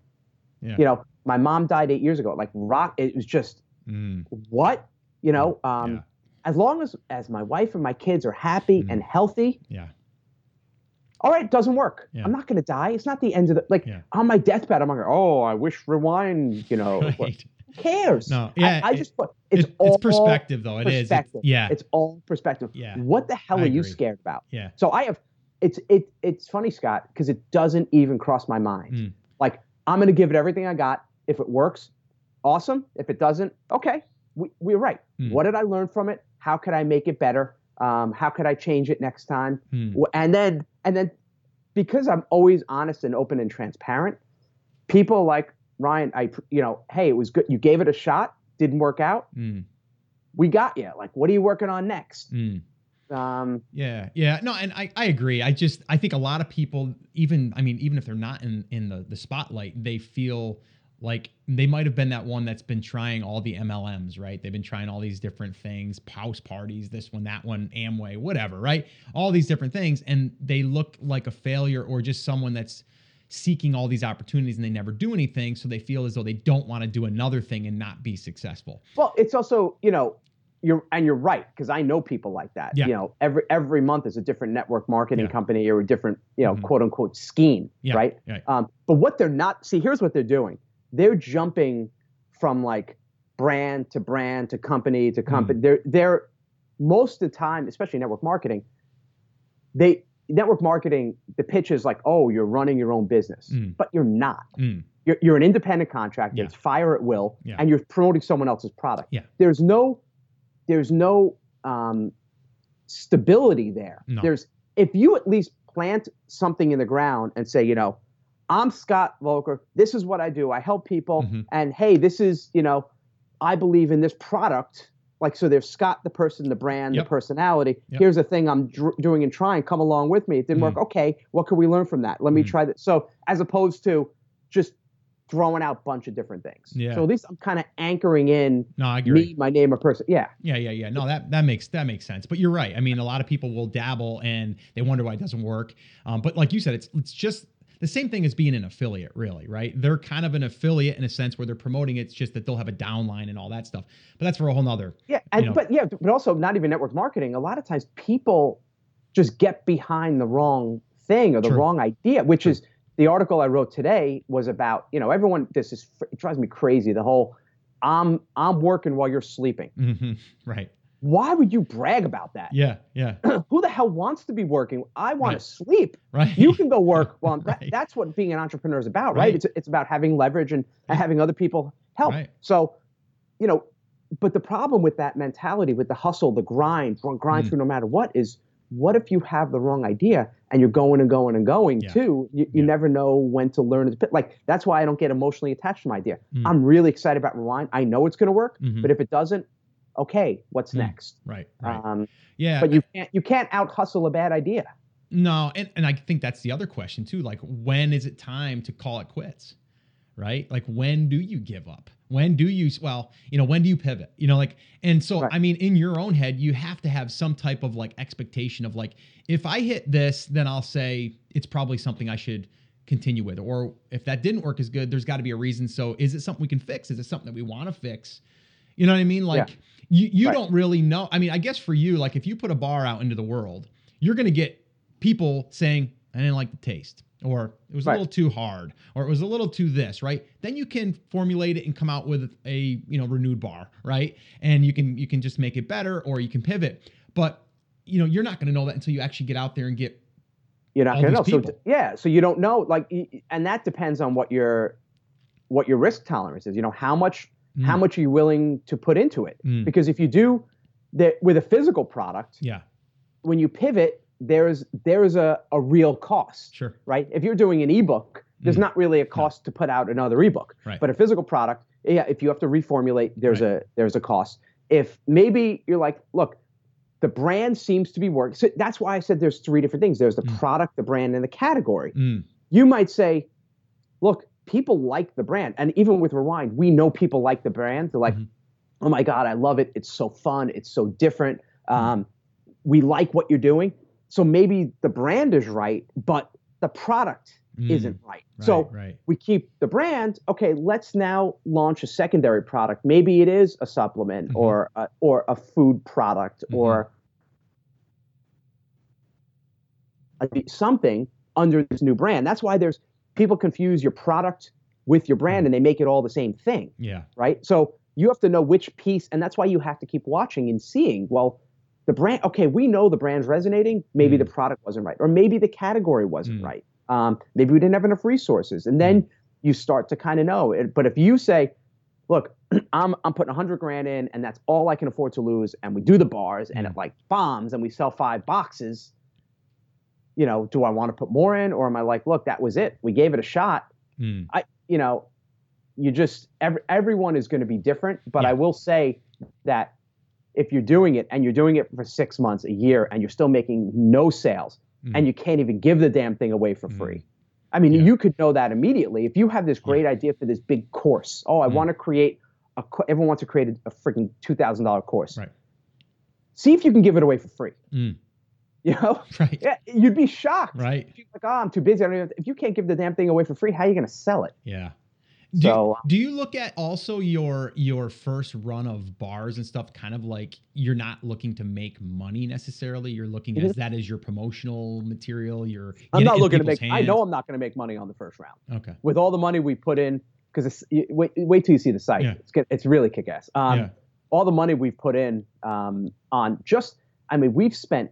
Yeah. You know, my mom died eight years ago. Like rock, it was just mm, what you know. Um, Yeah. As long as as my wife and my kids are happy Mhm. and healthy, yeah, all right, it doesn't work. Yeah. I'm not going to die. It's not the end of the like Yeah. on my deathbed. I'm like. Oh, I wish Rewind. You know, right. who cares? No, yeah, I, it- just put it's It- all it's perspective though. It is. It's- perspective. yeah, It's all perspective. Yeah. What the hell I are you scared about? yeah, So I have it's it it's funny, Scott, because it doesn't even cross my mind. Mm. Like I'm gonna give it everything I got. If it works, awesome. If it doesn't, okay. We, we're right. Mm. What did I learn from it? How could I make it better? Um, how could I change it next time? Mm. And then and then because I'm always honest and open and transparent, people like Ryan, I you know, hey, it was good. You gave it a shot, didn't work out. Mm. We got you. Like, what are you working on next? Um, Yeah, yeah, no, and I, I agree. I just I think a lot of people, even I mean, even if they're not in in the the spotlight, they feel like they might have been that one that's been trying all the MLMs, right? They've been trying all these different things, house parties, this one, that one, Amway, whatever, right? All these different things, and they look like a failure or just someone that's seeking all these opportunities and they never do anything, so they feel as though they don't want to do another thing and not be successful. Well, it's also, you know, you're and you're right because I know people like that. Yeah. You know, every every month is a different network marketing Yeah. company or a different, you know, Mhm. quote unquote scheme, Yeah, right? right. Um, but what they're not see, here's what they're doing. They're jumping from like brand to brand to company to Mm-hmm. company. They're they're most of the time, especially network marketing, they network marketing, the pitch is like, oh, you're running your own business. Mm. But you're not. Mm, You're, you're an independent contractor. Yeah. It's fire at will, Yeah. and you're promoting someone else's product. Yeah. There's no, there's no um, stability there. No. There's if you at least plant something in the ground and say, you know, I'm Scott Voelker. This is what I do. I help people, Mhm. and hey, this is you know, I believe in this product. Like so, there's Scott, the person, the brand, Yep. the personality. Yep. Here's the thing I'm dr- doing and trying. Come along with me. It didn't Mhm. work. Okay, what can we learn from that? Let me Mhm. try that. So as opposed to just throwing out a bunch of different things. Yeah. So at least I'm kind of anchoring in No, I agree. me, my name, a person. Yeah. Yeah, yeah, yeah. No, that that makes that makes sense. But you're right. I mean, a lot of people will dabble and they wonder why it doesn't work. Um, but like you said, it's it's just the same thing as being an affiliate, really, right? They're kind of an affiliate in a sense where they're promoting it. It's just that they'll have a downline and all that stuff. But that's for a whole nother. Yeah. And know. but yeah, but also not even network marketing. A lot of times people just get behind the wrong thing or the True. wrong idea, which True. is the article I wrote today was about, you know, everyone this is it drives me crazy. The whole I'm I'm working while you're sleeping. hmm Right. Why would you brag about that? Yeah. Yeah. Who the hell wants to be working? I want Right. to sleep. Right. You can go work. Well, that, that's what being an entrepreneur is about, right? Right. It's it's about having leverage and, having other people help. Right. So, you know, but the problem with that mentality, with the hustle, the grind, grind Mm. through no matter what, is what if you have the wrong idea and you're going and going and going Yeah. too? You, you Yeah. never know when to learn. to- Like that's why I don't get emotionally attached to my idea. Mm. I'm really excited about Rewind. I know it's going to work, Mhm. but if it doesn't, okay, what's Mm. next? Right. Right. Um, yeah. but you can't you can't out hustle a bad idea. No, and, and I think that's the other question too. Like, when is it time to call it quits? Right? Like, when do you give up? When do you, well, you know, when do you pivot? You know, like, and so, Right. I mean, in your own head, you have to have some type of like expectation of like, if I hit this, then I'll say it's probably something I should continue with. Or if that didn't work as good, there's got to be a reason. So, is it something we can fix? Is it something that we want to fix? You know what I mean? Like, you, you Right. don't really know. I mean, I guess for you, like, if you put a bar out into the world, you're going to get people saying, I didn't like the taste, or it was a little too hard, or it was a little too this, right? Then you can formulate it and come out with a you know renewed bar, right? And you can you can just make it better, or you can pivot. But you know you're not going to know that until you actually get out there and get You're not going to know. these So people. yeah, so you don't know like, and that depends on what your what your risk tolerance is. You know how much how Mm, much are you willing to put into it? mm, Because if you do that with a physical product, yeah, when you pivot, there's there's a, a real cost, sure, right? If you're doing an ebook, there's Mhm. not really a cost to put out another ebook. Right. But a physical product, yeah, if you have to reformulate, there's a there's a cost. If maybe you're like, look, the brand seems to be working. So that's why I said there's three different things. There's the Mm. product, the brand, and the category. Mm, You might say, look, people like the brand. And even with Rewind, we know people like the brand. They're like, Mhm. oh my God, I love it. It's so fun. It's so different. Mm. Um, we like what you're doing. So maybe the brand is right, but the product mm, isn't right. right, So right, we keep the brand. Okay, let's now launch a secondary product. Maybe it is a supplement Mhm. or a, or a food product Mhm. or something under this new brand. That's why there's people confuse your product with your brand and they make it all the same thing, yeah, right? So you have to know which piece, and that's why you have to keep watching and seeing. Well, the brand. Okay, we know the brand's resonating. Maybe Mm. the product wasn't right, or maybe the category wasn't Mm. right. Um, maybe we didn't have enough resources, and then you start to kind of know. It, but if you say, "Look, I'm I'm putting 100 grand in, and that's all I can afford to lose," and we do the bars, and Mm. it like bombs, and we sell five boxes. You know, do I want to put more in, or am I like, "Look, that was it. We gave it a shot." mm, you know, you just every, everyone is going to be different. But Yeah. I will say that if you're doing it and you're doing it for six months, a year, and you're still making no sales, mm, and you can't even give the damn thing away for Mm. free. I mean, Yeah. you could know that immediately if you have this great idea for this big course. Oh, I Mm. want to create a. Everyone wants to create a, a freaking two thousand dollar course. Right. See if you can give it away for free. mm, You know, right, yeah, you'd be shocked. right, you're like, oh, I'm too busy. I don't even, if you can't give the damn thing away for free, how are you going to sell it? yeah. Do, So- do you look at also your your first run of bars and stuff kind of like you're not looking to make money necessarily you're looking as that as your promotional material you're I'm not looking to make. people's I know? I'm not going to make money on the first round okay with all the money we put in. Because wait, wait till you see the site. Yeah. It's it's really kick ass. Um, yeah All the money we've put in um, on just. I mean, we've spent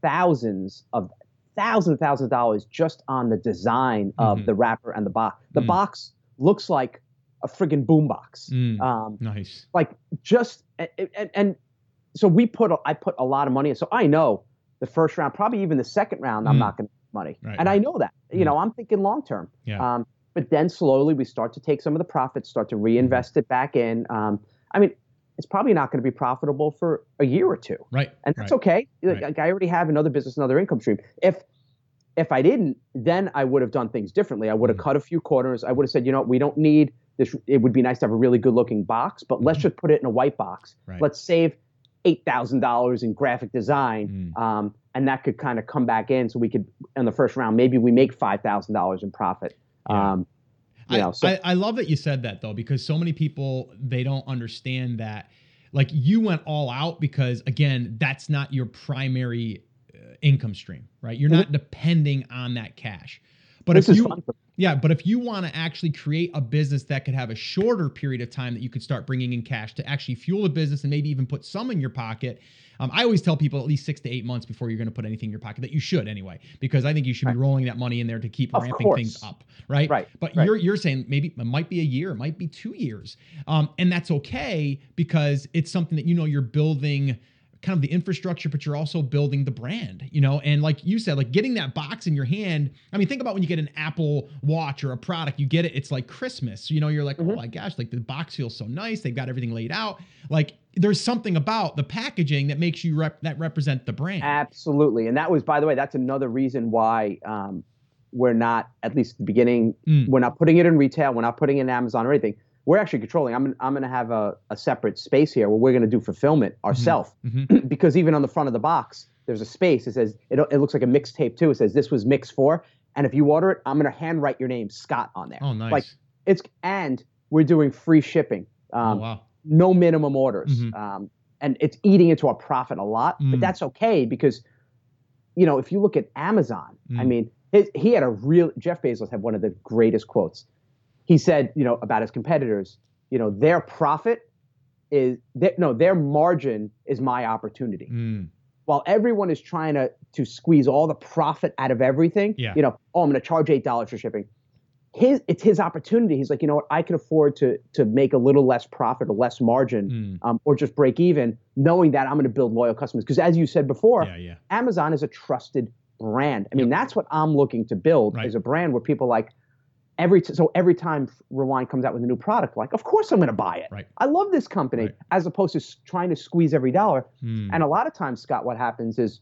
thousands of thousands, thousands of dollars just on the design of Mhm. the wrapper and the box. The Mm. box looks like a friggin' boombox. Mm, Um, nice like just and, and, so we put a, I put a lot of money in. So I know the first round, probably even the second round, I'm Mm. not going to make money, Right, and I know that. Mm. You know, I'm thinking long term. Yeah. Um, but then slowly we start to take some of the profits, start to reinvest it back in. Um, I mean, it's probably not going to be profitable for a year or two, right and that's right. okay. Like, Right. like, I already have another business, another income stream. If if I didn't, then I would have done things differently. I would have Mm. cut a few corners. I would have said, you know, we don't need this. It would be nice to have a really good looking box, but let's Mhm. just put it in a white box. Right. Let's save eight thousand dollars in graphic design, Mm. um, and that could kind of come back in. So we could, in the first round, maybe we make five thousand dollars in profit. Yeah. Um, you I, know, so I, I love that you said that though, because so many people they don't understand that. Like you went all out because again, that's not your primary income stream, right? You're not depending on that cash. But this if you. Yeah, but if you want to actually create a business that could have a shorter period of time that you could start bringing in cash to actually fuel the business and maybe even put some in your pocket. Um, I always tell people at least six to eight months before you're going to put anything in your pocket that you should anyway, because I think you should Right. be rolling that money in there to keep Of ramping course. things up, right? Right, But right. you're you're saying maybe it might be a year, it might be two years, um, and that's okay because it's something that you know you're building kind of the infrastructure, but you're also building the brand, you know? And like you said, like getting that box in your hand. I mean, think about when you get an Apple watch or a product, you get it, it's like Christmas. You know, you're like, oh Mhm. my gosh, like the box feels so nice. They've got everything laid out. Like there's something about the packaging that makes you rep that represent the brand. absolutely, and that was, by the way, that's another reason why um, we're not, at least at the beginning, Mm. we're not putting it in retail. We're not putting it in Amazon or anything. We're actually controlling. I'm, I'm going to have a, a separate space here where we're going to do fulfillment ourselves. Mhm. because even on the front of the box, there's a space. It says it, it looks like a mixtape too. It says this was mix four, and if you order it, I'm going to handwrite your name, Scott, on there. Oh, nice. Like it's and we're doing free shipping. oh, Um, wow. no minimum orders. Mhm. Um, and it's eating into our profit a lot, Mm. but that's okay because, you know, if you look at Amazon, I Mm. mean, his, he had a real, Jeff Bezos had one of the greatest quotes. He said, you know, about his competitors, you know, their profit is, their, no, their margin is my opportunity. Mm. While everyone is trying to, to squeeze all the profit out of everything, Yeah. you know, oh, I'm going to charge $8 for shipping his it's his opportunity. He's like, you know what, I can afford to to make a little less profit or less margin, Mm. um, or just break even, knowing that I'm going to build loyal customers. Because as you said before, Yeah, yeah. Amazon is a trusted brand. I mean, that's what I'm looking to build Right. is a brand where people like every t- so every time Rewind comes out with a new product, like of course I'm going to buy it. Right. I love this company, Right. as opposed to s- trying to squeeze every dollar. Mm. And a lot of times, Scott, what happens is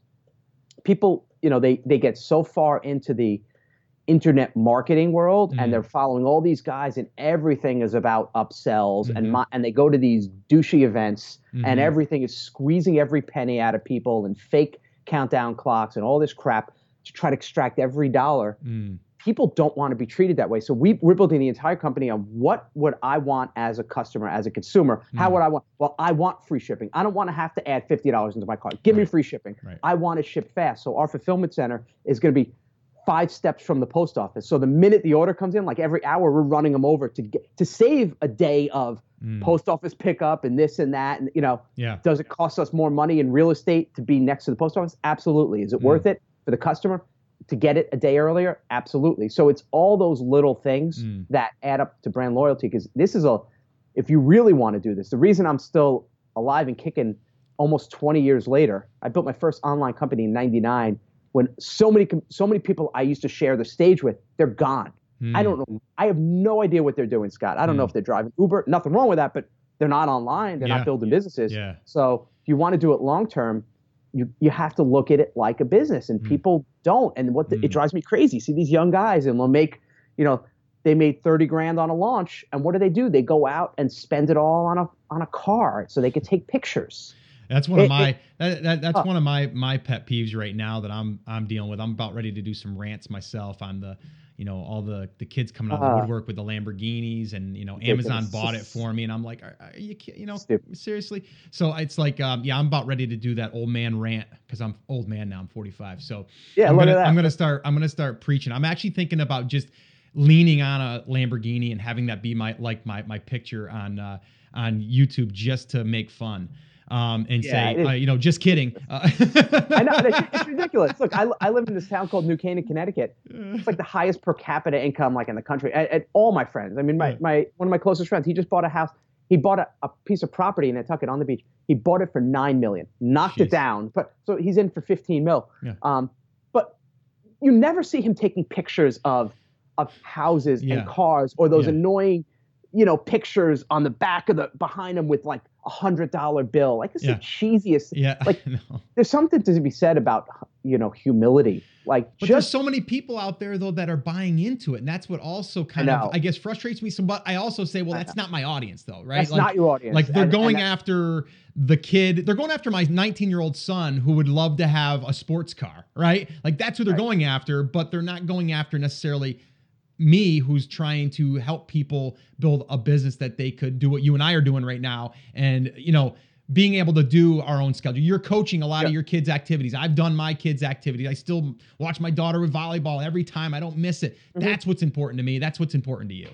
people, you know, they they get so far into the internet marketing world Mhm. and they're following all these guys and everything is about upsells Mhm. and mo- and they go to these douchey events Mhm. and everything is squeezing every penny out of people and fake countdown clocks and all this crap to try to extract every dollar Mm. People don't want to be treated that way. So we, we're building the entire company on what would I want as a customer, as a consumer? How Mm. would I want? Well, I want free shipping. I don't want to have to add fifty dollars into my cart. Give me free shipping. Right. I want to ship fast. So our fulfillment center is going to be five steps from the post office. So the minute the order comes in, like every hour, we're running them over to get to save a day of Mm. post office pickup and this and that. And you know, Yeah. does it cost us more money in real estate to be next to the post office? Absolutely. Is it Mm. worth it for the customer to get it a day earlier? Absolutely. So it's all those little things Mm. that add up to brand loyalty because this is a if you really want to do this, the reason I'm still alive and kicking almost 20 years later, I built my first online company in 99 when so many so many people I used to share the stage with, they're gone. I Mm. don't know. I have no idea what they're doing, Scott. I don't know Mm. if they're driving Uber. Nothing wrong with that, but they're not online. They're Yeah. not building businesses. Yeah. So if you want to do it long term, you you have to look at it like a business, and Mm. people don't. And what the, Mm. it drives me crazy. See these young guys, and they'll make, you know, they made thirty grand on a launch, and what do they do? They go out and spend it all on a on a car so they could take pictures. That's one of my that, that that's one of my my pet peeves right now that I'm I'm dealing with. I'm about ready to do some rants myself on the you know all the the kids coming out of the Ah. woodwork with the Lamborghinis and you know Amazon bought it for me and I'm like are, are you you know Stupid. seriously so it's like um, yeah I'm about ready to do that old man rant because I'm old man now I'm 45 so Yeah, I'm gonna, that. I'm gonna start. I'm gonna start preaching. I'm actually thinking about just leaning on a Lamborghini and having that be my like my my picture on uh, on YouTube just to make fun. Um, and Yeah, say, uh, you know, just kidding. Uh, I know it's, it's ridiculous. Look, I, I live in this town called New Canaan, Connecticut. It's like the highest per capita income like in the country. And, and all my friends, I mean, my, Yeah. my one of my closest friends, he just bought a house. He bought a, a piece of property in Nantucket on the beach. He bought it for nine million, knocked Jeez. it down, but so he's in for fifteen mil. Yeah. Um, but you never see him taking pictures of of houses Yeah. and cars or those annoying, you know, pictures on the back of the behind him with like a hundred dollar bill. Like this Yeah. the cheesiest. yeah, Like, I. There's something to be said about you know humility. Like But there's so many people out there though that are buying into it, and that's what also kind know. of I guess frustrates me. Some, but I also say, well, that's not my audience though, right? that's Like, not your audience. like they're And- and going that- after the kid they're going after my 19 year old son who would love to have a sports car right like that's who they're Right. going after but they're not going after necessarily me who's trying to help people build a business that they could do what you and i are doing right now and you know being able to do our own schedule. You're coaching a lot Yeah. of your kids' activities. I've done my kids' activities. I still watch my daughter with volleyball every time. I don't miss it. Mhm. That's what's important to me. That's what's important to you.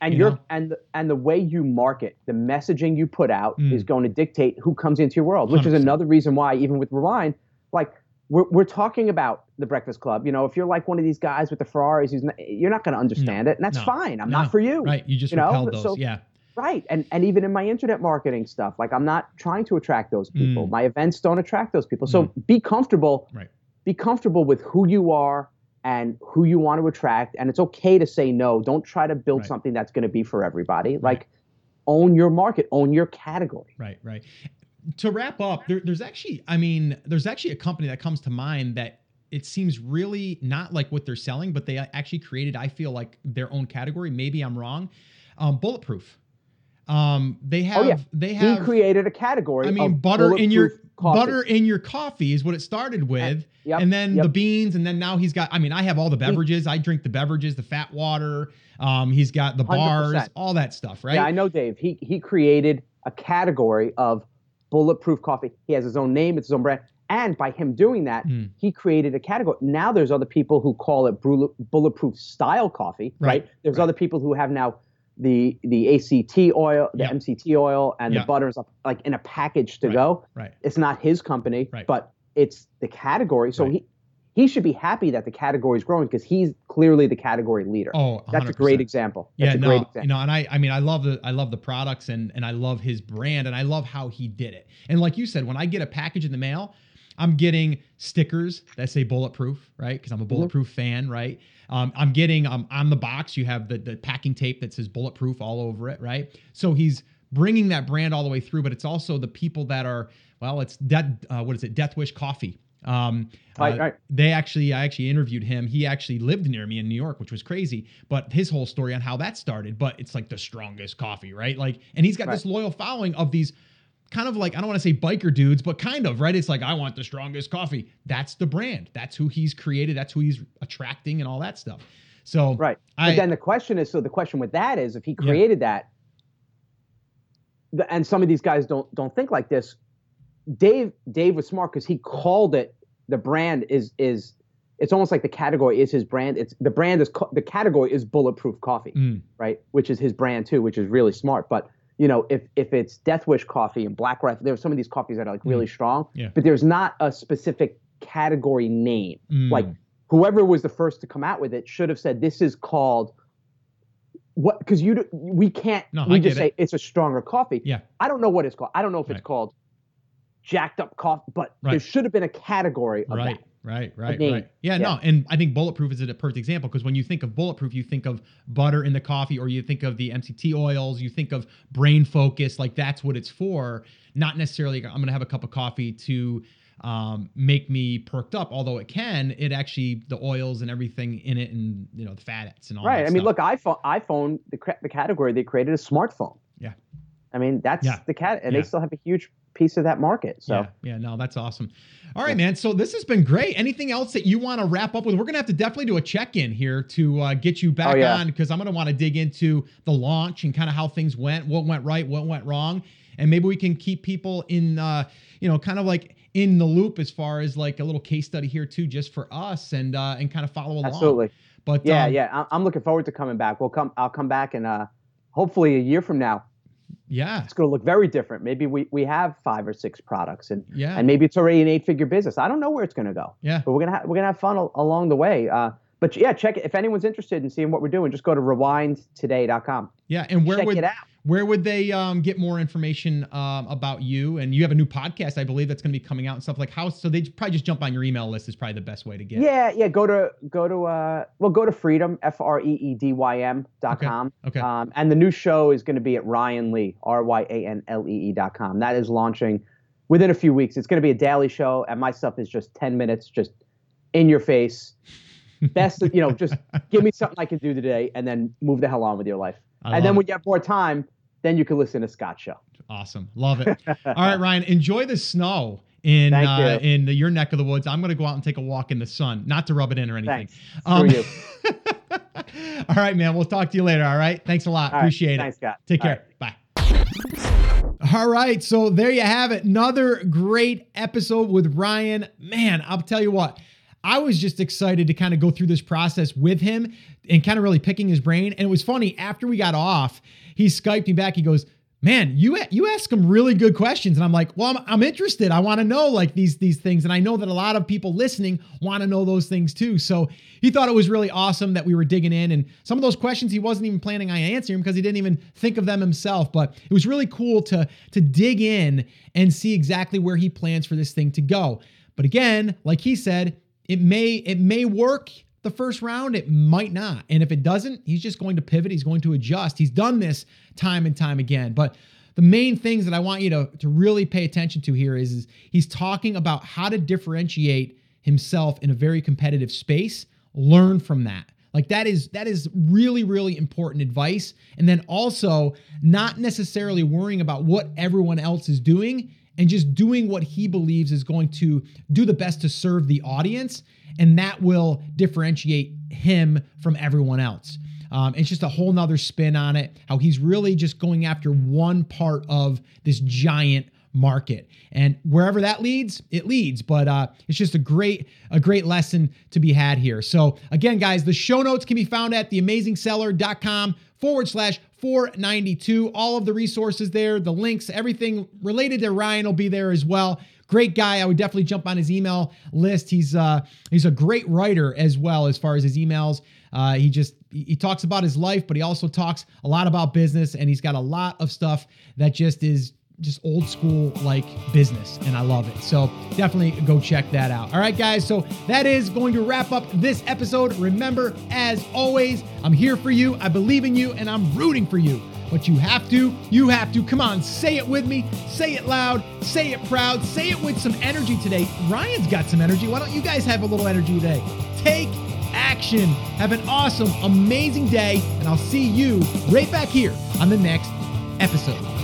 and you you're know? and and the way you market the messaging you put out Mm. is going to dictate who comes into your world which is 100%. another reason why even with rewind like we're, we're talking about the breakfast club. You know if you're like one of these guys with the ferraris who's not, you're not going to understand it. And that's no, fine. I'm no, not for you. Right. You just You know, those. so- yeah. right. And and even in my internet marketing stuff like i'm not trying to attract those people. Mm. my events don't attract those people. So be comfortable Right. be comfortable with who you are and who you want to attract. And it's okay to say no. Don't try to build Right. something that's going to be for everybody. Like own your market. Own your category. Right, right. To wrap up, there, there's actually, I mean, there's actually a company that comes to mind that it seems really not like what they're selling, but they actually created, I feel like, their own category. Maybe I'm wrong. Um, bulletproof. Um, they have, Oh, yeah. they he have. created a category I mean, of butter in your coffee. butter in your coffee is what it started with, yep, and then yep. the beans, and then now he's got. I mean, I have all the beverages. I drink the beverages, the fat water. Um, he's got the bars, 100%. all that stuff, right? yeah i know dave he he created a category of bulletproof coffee he has his own name it's his own brand and by him doing that Mm. he created a category now there's other people who call it bulletproof style coffee Right, right, there's right. other people who have now the the act oil the Yep. mct oil and Yep. the butter and stuff like in a package to Right. go right. it's not his company Right. but it's the category so he he should be happy that the category is growing because he's clearly the category leader Oh, that's a great example that's yeah, a no, great example you know, and I, I mean, I love the, I love the products and and I love his brand and I love how he did it. And like you said, when I get a package in the mail, I'm getting stickers that say bulletproof, right? Because I'm a bulletproof fan, right? Um, I'm getting um, on the box, you have the the packing tape that says bulletproof all over it, right? So he's bringing that brand all the way through, but it's also the people that are, well, it's dead. Uh, what is it? Death Wish Coffee. Um, Right, uh, right. they actually i actually interviewed him he actually lived near me in new york which was crazy but his whole story on how that started but it's like the strongest coffee right like and he's got Right. this loyal following of these kind of like i don't want to say biker dudes but kind of right? It's like i want the strongest coffee. That's the brand. That's who he's created. That's who he's attracting and all that stuff. So Right. I, but then the question is so the question with that is if he created that and some of these guys don't don't think like this dave dave was smart because he called it the brand is is it's almost like the category is his brand. It's the brand is the category is bulletproof coffee Mm, right? Which is his brand too which is really smart. But you know if if it's death wish coffee and black rifle there are some of these coffees that are like really strong Mm. Yeah. but there's not a specific category name mm, like whoever was the first to come out with it should have said this is called what because you d- we can't No, we I just say it. it's a stronger coffee Yeah. i don't know what it's called i don't know if Right. it's called jacked up coffee but Right. there should have been a category of right that right right right yeah, Yeah. no and i think bulletproof is a perfect example because when you think of bulletproof you think of butter in the coffee or you think of the mct oils you think of brain focus like that's what it's for not necessarily i'm gonna have a cup of coffee to um, make me perked up although it can it actually the oils and everything in it and you know the fats and all right i mean stuff. look iphone iphone the, the category they created a smartphone Yeah. i mean that's Yeah. the cat and Yeah. they still have a huge piece of that market so Yeah, yeah, no, that's awesome. All right, Yeah. man. So this has been great. Anything else that you want to wrap up with? We're gonna have to definitely do a check-in here to uh, get you back Oh, yeah. on because I'm gonna want to dig into the launch and kind of how things went, what went right, what went wrong, and maybe we can keep people in, uh, you know, kind of like in the loop as far as like a little case study here too, just for us and uh, and kind of follow along. absolutely But yeah um, yeah i'm looking forward to coming back we'll come i'll come back and uh hopefully a year from now yeah, it's going to look very different. Maybe we, we have five or six products, and yeah, and maybe it's already an eight figure business. I don't know where it's going to go, yeah. but we're gonna ha- we're gonna have fun al- along the way. Uh, but yeah, check it if anyone's interested in seeing what we're doing. Just go to rewindtoday.com. Yeah, and where check would it out. where would they um, get more information um, about you? And you have a new podcast, I believe, that's going to be coming out and stuff like how. So they probably just jump on your email list is probably the best way to get. Yeah, yeah. Go to go to uh well go to freedom f r e e d y m dot com. Okay. Um, and the new show is going to be at Ryan Lee r y a n l e e dot com. That is launching within a few weeks. It's going to be a daily show, and my stuff is just ten minutes, just in your face. Best, you know, just give me something I can do today, and then move the hell on with your life. I and then when you have more time, then you can listen to Scott's show. Awesome. Love it. All right, Ryan, enjoy the snow in uh, in your neck of the woods. I'm going to go out and take a walk in the sun, not to rub it in or anything. Thanks. Um, you. all right, man. We'll talk to you later. All right. Thanks a lot. All right. Appreciate Thanks, it. Scott. Take All care. right. Bye. All right. So there you have it. Another great episode with Ryan. Man, I'll tell you what. I was just excited to kind of go through this process with him and kind of really picking his brain. And it was funny after we got off, he Skyped me back. He goes, man, you you ask them really good questions, and I'm like, well, I'm, I'm interested. I want to know like these these things, and I know that a lot of people listening want to know those things too. So he thought it was really awesome that we were digging in, and some of those questions he wasn't even planning on answering because he didn't even think of them himself. But it was really cool to to dig in and see exactly where he plans for this thing to go. But again, like he said, it may it may work the first round, it might not. And if it doesn't, he's just going to pivot. He's going to adjust. He's done this time and time again. But the main things that I want you to, to really pay attention to here is, is he's talking about how to differentiate himself in a very competitive space. Learn from that. Like that is that is really really important advice. And then also not necessarily worrying about what everyone else is doing and just doing what he believes is going to do the best to serve the audience and that will differentiate him from everyone else. Um, it's just a whole nother spin on it. How he's really just going after one part of this giant market, and wherever that leads, it leads. But uh, it's just a great, a great lesson to be had here. So again, guys, the show notes can be found at theamazingseller.com forward slash 492. All of the resources there, the links, everything related to Ryan will be there as well. Great guy. I would definitely jump on his email list. He's uh, he's a great writer as well as far as his emails. Uh, he just he talks about his life, but he also talks a lot about business, and he's got a lot of stuff that just is just old school like business and I love it. So definitely go check that out. All right, guys. So that is going to wrap up this episode. Remember, as always, I'm here for you. I believe in you and I'm rooting for you. But you have to, you have to. Come on, say it with me. Say it loud. Say it proud. Say it with some energy today. Ryan's got some energy. Why don't you guys have a little energy today? Take action. Have an awesome, amazing day. And I'll see you right back here on the next episode.